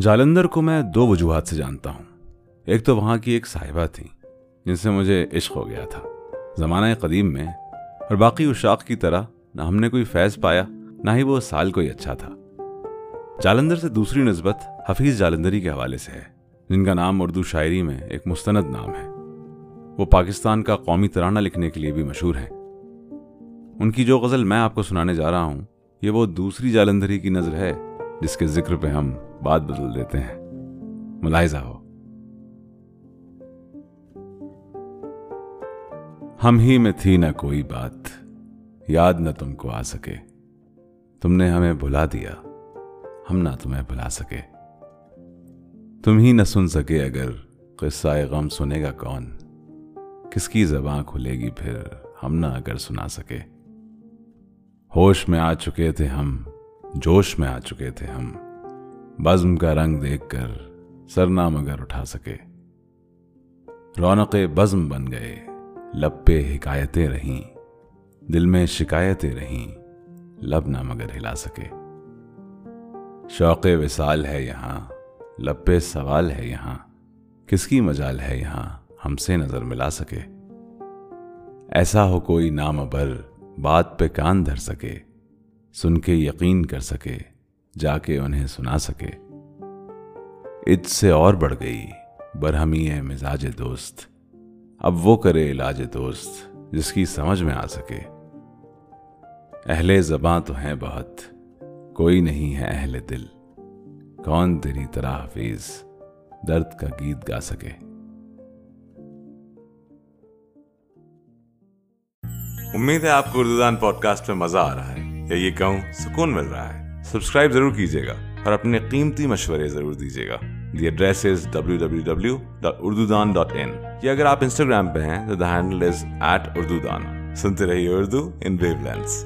جالندر کو میں دو وجوہات سے جانتا ہوں۔ ایک تو وہاں کی ایک صاحبہ تھی جن سے مجھے عشق ہو گیا تھا۔ زمانہ قدیم میں اور باقی اشاق کی طرح نہ ہم نے کوئی فیض پایا، نہ ہی وہ سال کوئی اچھا تھا۔ جالندر سے دوسری نسبت حفیظ جالندری کے حوالے سے ہے، جن کا نام اردو شاعری میں ایک مستند نام ہے۔ وہ پاکستان کا قومی ترانہ لکھنے کے لیے بھی مشہور ہیں۔ ان کی جو غزل میں آپ کو سنانے جا رہا ہوں، یہ وہ دوسری جالندری کی نظر ہے جس کے ذکر پہ ہم بات بدل دیتے ہیں۔ ملاحظہ ہو۔ ہم ہی میں تھی نہ کوئی بات۔ یاد نہ تم کو آ سکے۔ تم نے ہمیں بلا دیا۔ ہم نہ تمہیں بلا سکے۔ تم ہی نہ سن سکے اگر قصہ غم سنے گا کون۔ کس کی زباں کھلے گی پھر ہم نہ اگر سنا سکے۔ ہوش میں آ چکے تھے ہم۔ جوش میں آ چکے تھے ہم۔ بزم کا رنگ دیکھ کر سرنا مگر اٹھا سکے۔ رونق بزم بن گئے لب پہ حکایتیں رہیں، دل میں شکایتیں رہیں، لب نہ مگر ہلا سکے۔ شوق وصال ہے یہاں، لب پہ سوال ہے یہاں، کس کی مجال ہے یہاں ہم سے نظر ملا سکے۔ ایسا ہو کوئی نام بر بات پہ کان دھر سکے، سن کے یقین کر سکے۔ جا کے انہیں سنا سکے۔ عد سے اور بڑھ گئی، برہمی ہے مزاج دوست۔ اب وہ کرے علاج دوست، جس کی سمجھ میں آ سکے۔ اہل زباں تو ہیں بہت، کوئی نہیں ہے اہل دل۔ کون تیری طرح حفیظ؟ درد کا گیت گا سکے۔ امید ہے آپ کو اردو دان پوڈ کاسٹ میں مزہ آ رہا ہے، یا یہ کہوں، سکون مل رہا ہے۔ سبسکرائب ضرور کیجیے گا اور اپنے قیمتی مشورے ضرور دیجیے گا۔ The address is W W W dot Urdu Daan dot in یا اگر آپ انسٹاگرام پہ ہیں تو the handle is at Urdu Daan سنتے رہیے اردو ان ویو لینس